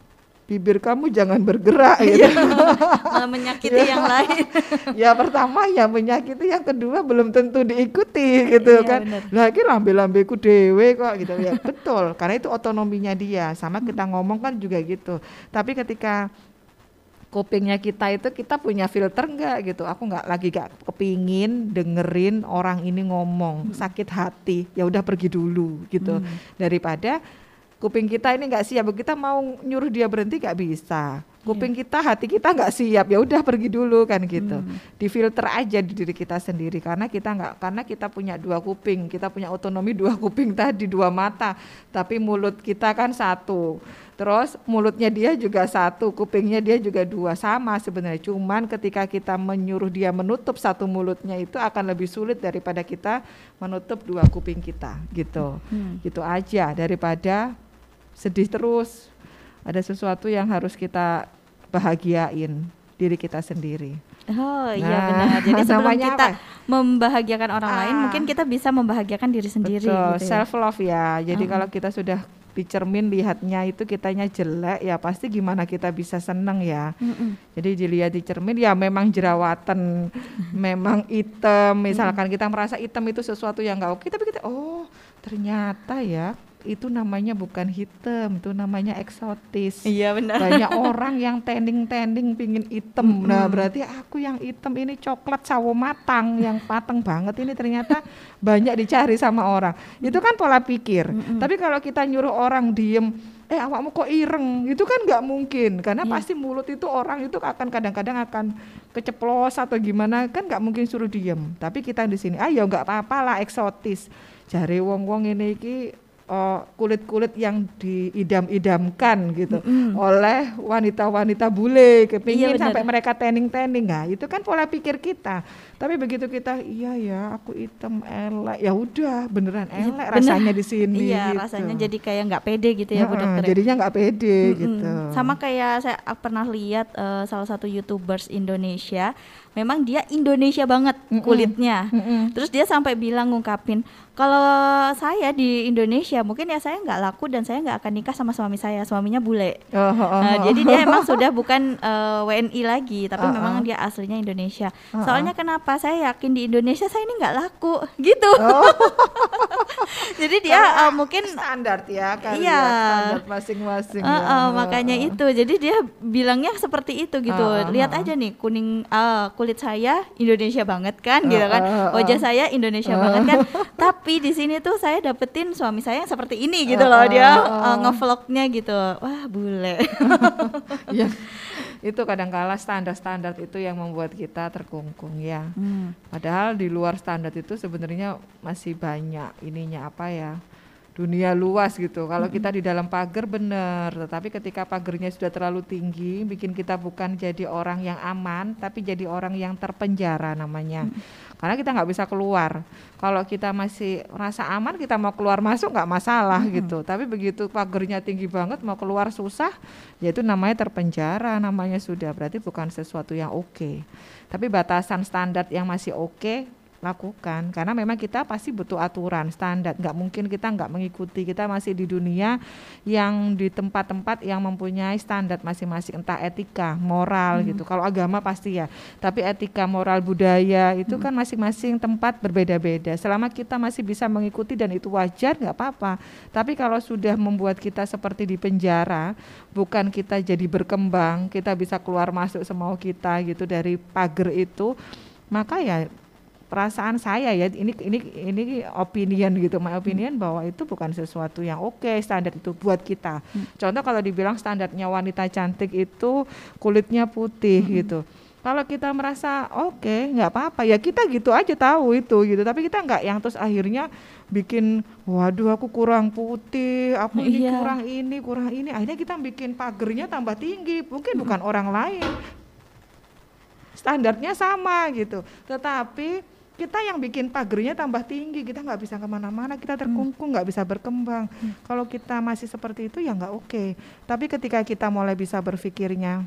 bibir kamu jangan bergerak gitu. Malah menyakiti iya. yang lain. ya pertama ya menyakiti, yang kedua belum tentu diikuti gitu iya, kan. Bener. Lagi lambe-lambeku dewe kok gitu ya. Betul, karena itu otonominya dia. Sama kita ngomong kan juga gitu. Tapi ketika kupingnya kita itu kita punya filter enggak gitu aku nggak lagi gak kepingin dengerin orang ini ngomong hmm. sakit hati ya udah pergi dulu gitu hmm. daripada kuping kita ini nggak siap. Kita mau nyuruh dia berhenti nggak bisa. Kuping kita hati kita nggak siap. Ya udah pergi dulu kan gitu. Hmm. difilter aja di diri kita sendiri. Karena kita nggak karena kita punya dua kuping. Kita punya otonomi dua kuping tadi dua mata. Tapi mulut kita kan satu. Terus mulutnya dia juga satu kupingnya dia juga dua. Sama sebenarnya. Cuman ketika kita menyuruh dia menutup satu mulutnya itu akan lebih sulit daripada kita menutup dua kuping kita gitu. Hmm. gitu aja daripada sedih terus ada sesuatu yang harus kita bahagiain diri kita sendiri Oh iya Nah, benar. Jadi sebelum kita apa? membahagiakan orang lain, Ah. mungkin kita bisa membahagiakan diri sendiri. Betul, gitu ya. self love ya. Jadi Mm-mm. kalau kita sudah dicermin lihatnya itu kitanya jelek ya pasti gimana kita bisa seneng ya. Mm-mm. Jadi dilihat di cermin ya memang jerawatan, memang hitam. Misalkan kita merasa hitam itu sesuatu yang nggak oke, tapi kita oh ternyata ya itu namanya bukan hitam, itu namanya eksotis. Iya benar. Banyak orang yang tending-tending pingin hitam. Nah, berarti aku yang hitam ini coklat sawo matang yang matang banget ini ternyata banyak dicari sama orang. Itu kan pola pikir. Tapi kalau kita nyuruh orang diem eh awakmu kok ireng itu kan nggak mungkin karena Iya. pasti mulut itu orang itu akan kadang-kadang akan keceplos atau gimana kan nggak mungkin suruh diem tapi kita di sini ayo nggak apa-apa lah eksotis jari wong-wong ini iki eh, kulit-kulit yang diidam-idamkan gitu oleh wanita-wanita bule kepingin Iya, sampai mereka tending-tending nah itu kan pola pikir kita tapi begitu kita iya ya aku hitam elek ya udah beneran Iya, elek benar. rasanya di sini Iya, gitu. rasanya jadi kayak nggak pede gitu ya Bu Heeh, Dokter. ya. jadinya nggak pede Mm-mm. gitu Sama kayak saya pernah lihat eh, salah satu YouTubers Indonesia, memang dia Indonesia banget Mm-mm. kulitnya. Mm-mm. Terus dia sampai bilang ngungkapin, kalau saya di Indonesia mungkin ya saya nggak laku dan saya nggak akan nikah sama suami saya, suaminya bule. Oh, oh, oh, Nah, oh. jadi dia emang sudah bukan eh, WNI lagi, tapi Uh-uh. memang dia aslinya Indonesia. Uh-uh. Soalnya kenapa? Saya yakin di Indonesia saya ini nggak laku, gitu. Oh. jadi dia Karena eh, mungkin standar ya kan Iya. standar masing-masing Eh, ya. eh, makanya itu jadi dia bilangnya seperti itu gitu ah, lihat aja nih kuning ah, kulit saya Indonesia banget kan gitu Ah, kan ah, ah. wajah saya Indonesia Ah. banget kan tapi di sini tuh saya dapetin suami saya yang seperti ini gitu loh dia ah. ngevlognya gitu wah bule ya itu kadang-kala standar-standar itu yang membuat kita terkungkung ya Hmm. padahal di luar standar itu sebenarnya masih banyak ininya apa ya dunia luas gitu. Kalau kita di dalam pagar bener. Tetapi ketika pagarnya sudah terlalu tinggi bikin kita bukan jadi orang yang aman tapi jadi orang yang terpenjara namanya. Karena kita nggak bisa keluar. Kalau kita masih rasa aman kita mau keluar masuk nggak masalah gitu. Tapi begitu pagarnya tinggi banget mau keluar susah ya itu namanya terpenjara namanya sudah. Berarti bukan sesuatu yang oke. Tapi batasan standar yang masih oke lakukan. Karena memang kita pasti butuh aturan standar. Nggak mungkin kita nggak mengikuti. Kita masih di dunia yang di tempat-tempat yang mempunyai standar masing-masing. Entah etika moral gitu. Kalau agama pasti ya. Tapi etika moral budaya itu kan masing-masing tempat berbeda-beda. Selama kita masih bisa mengikuti dan itu wajar nggak apa-apa. Tapi kalau sudah membuat kita seperti di penjara bukan kita jadi berkembang kita bisa keluar masuk semau kita gitu dari pagar itu maka ya perasaan saya ya ini ini ini opinion gitu. My opinion bahwa itu bukan sesuatu yang oke standar itu buat kita. Contoh kalau dibilang standarnya wanita cantik itu kulitnya putih gitu. Kalau kita merasa oke nggak apa-apa. Ya kita gitu aja tahu itu gitu. Tapi kita nggak yang terus akhirnya bikin waduh aku kurang putih aku ini Iya. kurang ini kurang ini. Akhirnya kita bikin pagernya tambah tinggi. Mungkin bukan orang lain. Standarnya sama gitu. Tetapi kita yang bikin pagernya tambah tinggi kita nggak bisa ke mana-mana kita terkungkung nggak bisa berkembang. Kalau kita masih seperti itu ya nggak oke. Tapi ketika kita mulai bisa berpikirnya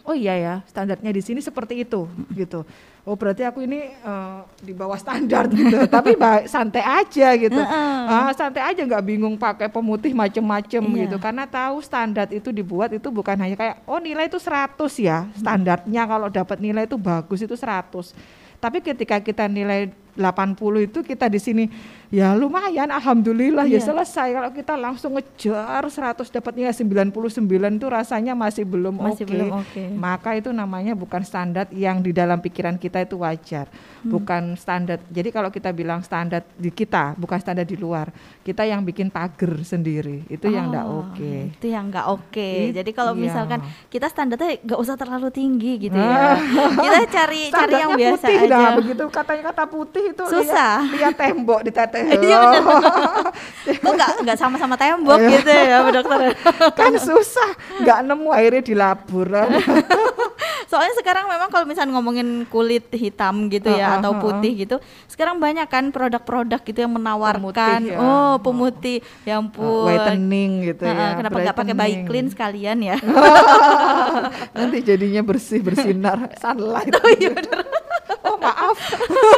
oh iya ya standarnya di sini seperti itu gitu. Oh berarti aku ini eh, di bawah standar gitu. Tapi santai aja gitu. Ah, santai aja nggak bingung pakai pemutih macem-macem Iya. gitu. Karena tahu standar itu dibuat itu bukan hanya kayak oh nilai itu 100 ya standarnya kalau dapat nilai itu bagus itu 100 tapi ketika kita nilai 80 itu kita di sini ya lumayan alhamdulillah ya Iya. selesai kalau kita langsung ngejar 100 dapatnya 99 itu rasanya masih belum Masih oke. belum oke. Maka itu namanya bukan standar yang di dalam pikiran kita itu wajar. Hmm. Bukan standar. Jadi kalau kita bilang standar di kita, bukan standar di luar. Kita yang bikin pagar sendiri. Itu yang enggak Oh, oke. Itu yang nggak oke. It- Jadi kalau iya. misalkan kita standarnya nggak usah terlalu tinggi gitu ya. kita cari cari yang biasa putih aja. dah begitu katanya kata putih itu Susah. lihat, lihat tembok di teteh Iya, bener. Kok nggak nggak sama-sama tembok Iya. gitu ya, Bu Dokter? kan susah nggak nemu akhirnya di laburan Soalnya sekarang memang kalau misalnya ngomongin kulit hitam gitu ya Heeh, atau heeh. putih gitu, sekarang banyak kan produk-produk gitu yang menawarkan Pemutih ya. oh pemutih, ya ampun. whitening gitu Heeh, ya kenapa nggak pakai. Baiklin sekalian ya? nanti jadinya bersih bersinar sunlight oh iya bener. Maaf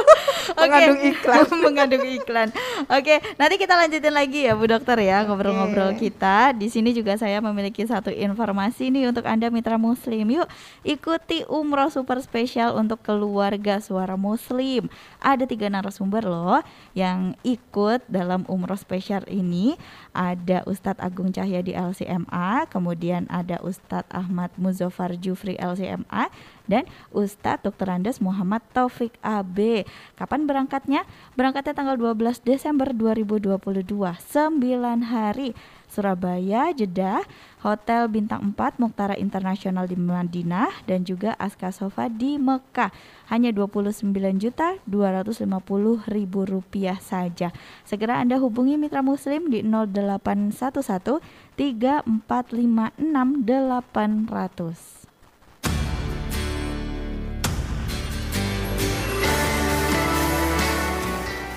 mengandung iklan mengandung iklan. Oke, nanti kita lanjutin lagi ya Bu Dokter ya ngobrol-ngobrol kita. Di sini juga saya memiliki satu informasi nih untuk Anda mitra muslim. Yuk ikuti umroh super spesial untuk keluarga suara muslim. Ada tiga narasumber loh yang ikut dalam umroh spesial ini. Ada Ustadz Agung Cahya di LCMA, kemudian ada Ustadz Ahmad Muzaffar Jufri LCMA dan Ustadz Dr. Andes Muhammad Taufik AB. Kapan berangkatnya? Berangkatnya tanggal 12 Desember 2022, 9 hari. Surabaya, Jeddah, Hotel Bintang 4 Muktara Internasional di Madinah dan juga Aska Sofa di Mekah. Hanya 29 juta 250 ribu rupiah saja. Segera Anda hubungi Mitra Muslim di 0811 3456 800.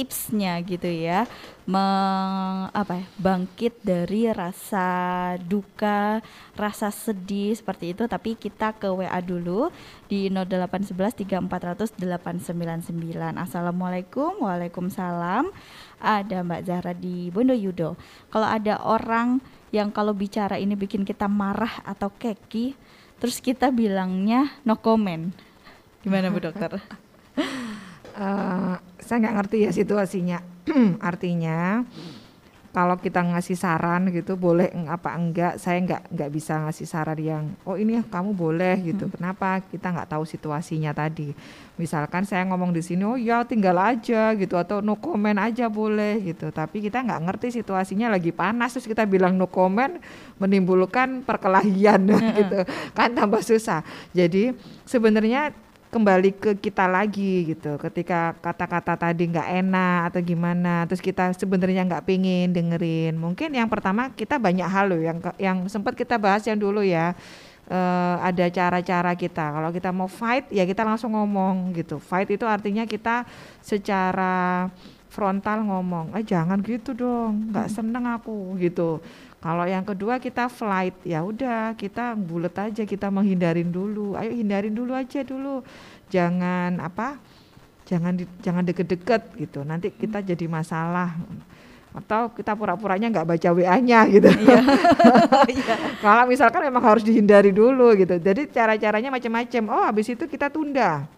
tipsnya gitu ya, meng, apa ya, bangkit dari rasa duka, rasa sedih seperti itu. Tapi kita ke WA dulu di 0811 3400 899. Assalamualaikum, waalaikumsalam. Ada Mbak Zahra di Bondo Yudo. Kalau ada orang yang kalau bicara ini bikin kita marah atau keki, terus kita bilangnya no comment. Gimana Bu Dokter? Eh, saya nggak ngerti ya situasinya. Artinya kalau kita ngasih saran gitu boleh apa enggak? Saya nggak nggak bisa ngasih saran yang oh ini kamu boleh gitu. Kenapa? Kita nggak tahu situasinya tadi. Misalkan saya ngomong di sini oh ya tinggal aja gitu atau no comment aja boleh gitu. Tapi kita nggak ngerti situasinya lagi panas terus kita bilang no comment menimbulkan perkelahian gitu kan tambah susah. Jadi sebenarnya kembali ke kita lagi gitu. Ketika kata-kata tadi nggak enak atau gimana terus kita sebenarnya nggak pingin dengerin. Mungkin yang pertama kita banyak hal loh yang yang sempat kita bahas yang dulu ya. Eh, ada cara-cara kita. Kalau kita mau fight ya kita langsung ngomong gitu. Fight itu artinya kita secara frontal ngomong eh jangan gitu dong nggak seneng aku gitu kalau yang kedua kita flight ya udah kita bulet aja kita menghindarin dulu ayo hindarin dulu aja dulu jangan apa jangan di- jangan deket-deket gitu nanti kita jadi masalah atau kita pura-puranya nggak baca WA-nya gitu Iya. kalau misalkan memang harus dihindari dulu gitu. Jadi cara-caranya macam-macam. Oh, habis itu kita tunda.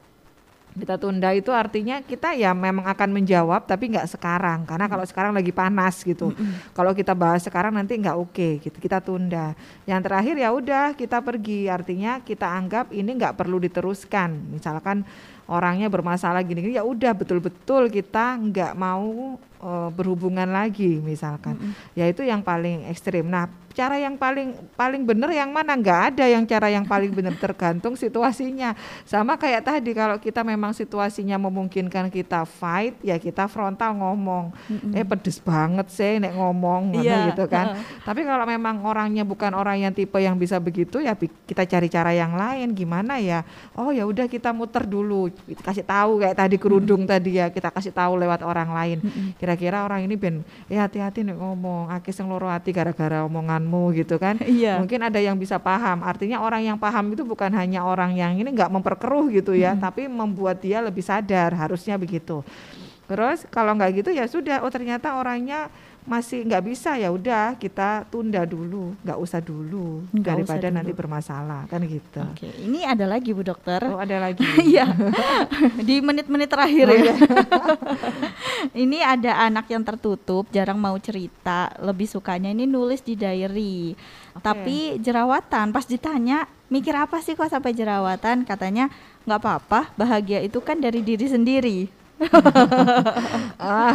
Kita tunda itu artinya kita ya memang akan menjawab tapi nggak sekarang karena kalau sekarang lagi panas gitu. Kalau kita bahas sekarang nanti nggak oke gitu. Kita tunda. Yang terakhir ya udah kita pergi. Artinya kita anggap ini nggak perlu diteruskan. Misalkan orangnya bermasalah gini-gini ya udah betul-betul kita nggak mau eh, berhubungan lagi misalkan. Ya itu yang paling ekstrim. Nah, cara yang paling paling benar yang mana? Nggak ada yang cara yang paling benar. Tergantung situasinya. Sama kayak tadi kalau kita memang situasinya memungkinkan kita fight ya kita frontal ngomong. Eh pedes banget sih nek ngomong Iya, gitu kan. tapi kalau memang orangnya bukan orang yang tipe yang bisa begitu ya kita cari cara yang lain. Gimana ya? Oh ya udah kita muter dulu. Kasih tahu kayak tadi kerudung tadi ya kita kasih tahu lewat orang lain kira-kira orang ini ben eh hati-hati nih ngomong akis yang loro hati gara-gara omonganmu gitu kan. Iya. mungkin ada yang bisa paham. Artinya orang yang paham itu bukan hanya orang yang ini nggak memperkeruh gitu ya tapi membuat dia lebih sadar harusnya begitu. Terus kalau nggak gitu ya sudah oh ternyata orangnya masih nggak bisa ya udah kita tunda dulu nggak usah dulu Nggak daripada usah nanti dulu. bermasalah kan gitu Oke, ini ada lagi Bu Dokter. oh ada lagi Iya, di menit-menit terakhir Oh, ya. ini ada anak yang tertutup, jarang mau cerita, lebih sukanya ini nulis di diary. Oke. Tapi jerawatan, pas ditanya, mikir apa sih kok sampai jerawatan? Katanya nggak apa-apa, bahagia itu kan dari diri sendiri. ah,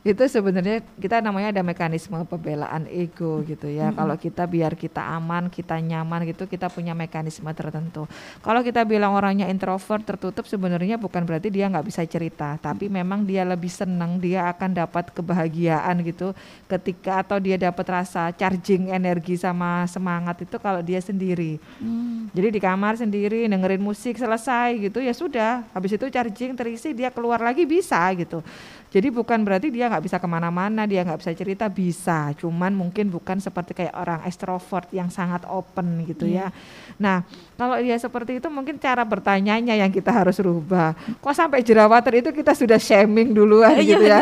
itu sebenarnya kita namanya ada mekanisme pembelaan ego gitu ya. Kalau kita biar kita aman, kita nyaman gitu, kita punya mekanisme tertentu. Kalau kita bilang orangnya introvert, tertutup, sebenarnya bukan berarti dia nggak bisa cerita, tapi memang dia lebih senang, dia akan dapat kebahagiaan gitu ketika atau dia dapat rasa charging energi sama semangat itu kalau dia sendiri. Jadi di kamar sendiri dengerin musik selesai gitu ya sudah. Habis itu charging terisi dia keluar lagi bisa gitu. Jadi bukan berarti dia nggak bisa ke mana-mana, dia nggak bisa cerita bisa. Cuman mungkin bukan seperti kayak orang extrovert yang sangat open gitu ya. Nah kalau dia seperti itu mungkin cara bertanyanya yang kita harus rubah. Kok sampai jerawatan itu kita sudah shaming duluan Iya, gitu ya.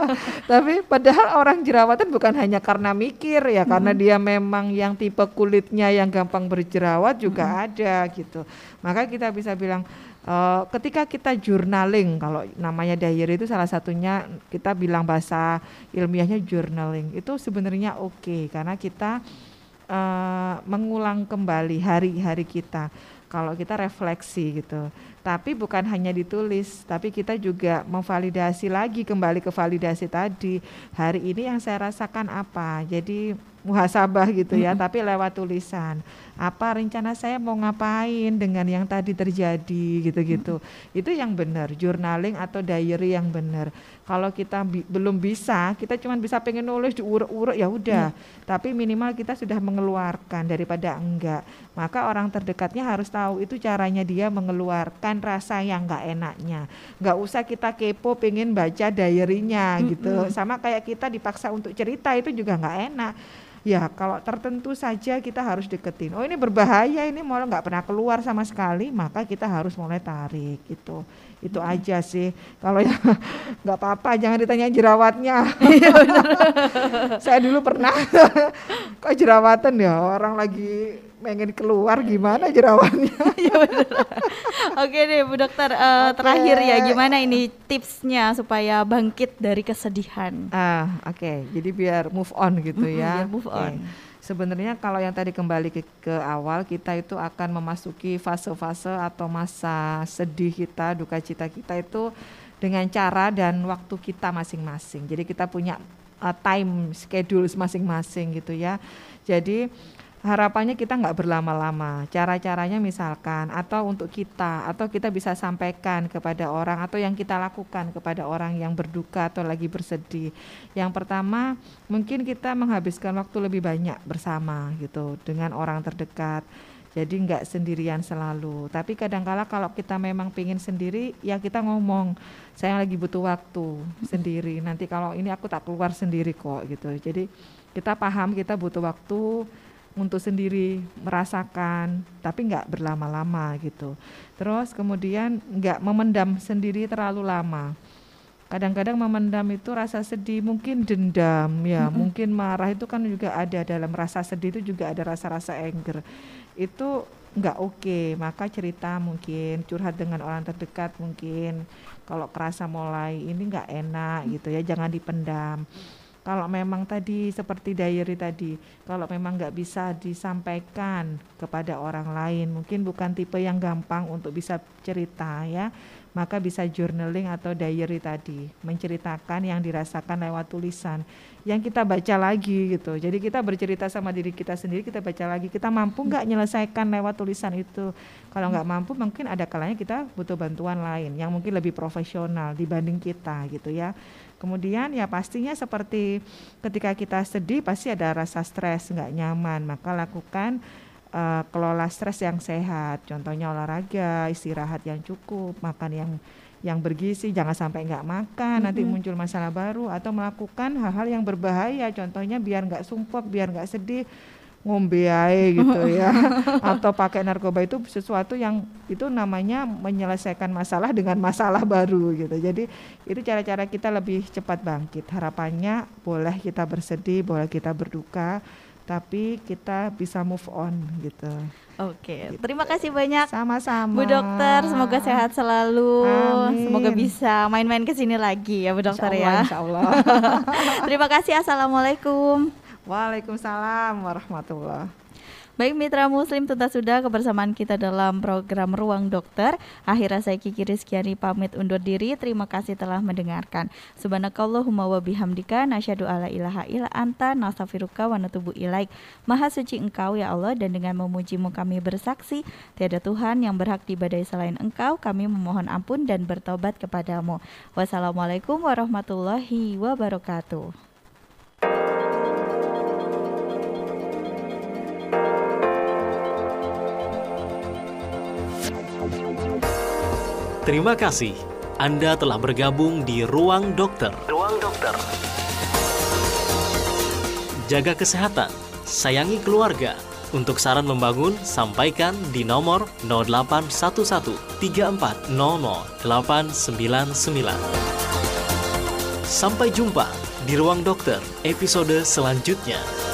Tapi padahal orang jerawatan bukan hanya karena mikir ya, karena dia memang yang tipe kulitnya yang gampang berjerawat juga ada gitu. Maka kita bisa bilang eh, ketika kita journaling, kalau namanya diary itu salah satunya kita bilang bahasa ilmiahnya journaling itu sebenarnya oke karena kita eh, mengulang kembali hari-hari kita. Kalau kita refleksi gitu, tapi bukan hanya ditulis, tapi kita juga memvalidasi lagi kembali ke validasi tadi. Hari ini yang saya rasakan apa? Jadi muhasabah gitu ya, tapi lewat tulisan. Apa rencana saya mau ngapain dengan yang tadi terjadi gitu-gitu. Itu yang benar, journaling atau diary yang benar. Kalau kita bi- belum bisa, kita cuma bisa pengen nulis diurut-urut ya udah. Tapi minimal kita sudah mengeluarkan daripada enggak. Maka orang terdekatnya harus tahu itu caranya dia mengeluarkan rasa yang enggak enaknya. Enggak usah kita kepo pengen baca diary-nya gitu. Sama kayak kita dipaksa untuk cerita itu juga enggak enak. Ya kalau tertentu saja kita harus deketin. Oh ini berbahaya ini mau nggak pernah keluar sama sekali, maka kita harus mulai tarik gitu. Itu aja sih. Kalau ya nggak apa-apa, jangan ditanya jerawatnya. Saya dulu pernah kok jerawatan ya orang lagi pengen keluar gimana jerawatnya. Oke deh Bu Dokter, eh, terakhir ya gimana ini tipsnya supaya bangkit dari kesedihan? Ah, oke. Jadi biar move on gitu ya. biar move on. Sebenarnya kalau yang tadi kembali ke, ke awal kita itu akan memasuki fase-fase atau masa sedih kita, duka cita kita itu dengan cara dan waktu kita masing-masing. Jadi kita punya uh, time schedule masing-masing gitu ya. Jadi harapannya kita nggak berlama-lama. Cara-caranya misalkan atau untuk kita atau kita bisa sampaikan kepada orang atau yang kita lakukan kepada orang yang berduka atau lagi bersedih. Yang pertama mungkin kita menghabiskan waktu lebih banyak bersama gitu dengan orang terdekat. Jadi nggak sendirian selalu. Tapi kadangkala kalau kita memang pingin sendiri, ya kita ngomong, saya lagi butuh waktu sendiri. Nanti kalau ini aku tak keluar sendiri kok gitu. Jadi kita paham kita butuh waktu untuk sendiri merasakan, tapi nggak berlama-lama gitu. Terus kemudian nggak memendam sendiri terlalu lama. Kadang-kadang memendam itu rasa sedih, mungkin dendam ya, mungkin marah itu kan juga ada dalam rasa sedih itu juga ada rasa-rasa anger. Itu nggak oke, maka cerita mungkin curhat dengan orang terdekat mungkin kalau kerasa mulai ini nggak enak gitu ya, jangan dipendam kalau memang tadi seperti diary tadi, kalau memang nggak bisa disampaikan kepada orang lain, mungkin bukan tipe yang gampang untuk bisa cerita ya, maka bisa journaling atau diary tadi, menceritakan yang dirasakan lewat tulisan, yang kita baca lagi gitu. Jadi kita bercerita sama diri kita sendiri, kita baca lagi, kita mampu nggak menyelesaikan lewat tulisan itu. Kalau nggak mampu, mungkin ada kalanya kita butuh bantuan lain yang mungkin lebih profesional dibanding kita gitu ya. Kemudian ya pastinya seperti ketika kita sedih pasti ada rasa stres nggak nyaman maka lakukan uh, kelola stres yang sehat. Contohnya olahraga, istirahat yang cukup, makan yang yang bergizi, jangan sampai nggak makan, mm -hmm. nanti muncul masalah baru atau melakukan hal-hal yang berbahaya. Contohnya biar nggak sumpah, biar nggak sedih, ngombe ae gitu ya atau pakai narkoba itu sesuatu yang itu namanya menyelesaikan masalah dengan masalah baru gitu jadi itu cara-cara kita lebih cepat bangkit harapannya boleh kita bersedih boleh kita berduka tapi kita bisa move on gitu. Oke, gitu. terima kasih banyak. Sama-sama. Bu Dokter, semoga sehat selalu. Amin. Semoga bisa main-main ke sini lagi ya Bu Dokter insya Allah, ya. Insya Allah. terima kasih. Assalamualaikum. Waalaikumsalam warahmatullahi Baik mitra muslim tuntas sudah kebersamaan kita dalam program Ruang Dokter. Akhirnya saya Kiki Rizkyani pamit undur diri. Terima kasih telah mendengarkan. Subhanakallahumma wa bihamdika nasyadu ala ilaha ila anta nastaghfiruka wa natubu ilaik. Maha suci Engkau ya Allah dan dengan memujimu kami bersaksi tiada Tuhan yang berhak dibadai selain Engkau. Kami memohon ampun dan bertobat kepadamu. Wassalamualaikum warahmatullahi wabarakatuh. Terima kasih Anda telah bergabung di Ruang Dokter. Ruang Dokter. Jaga kesehatan, sayangi keluarga. Untuk saran membangun, sampaikan di nomor 0811 Sampai jumpa di Ruang Dokter episode selanjutnya.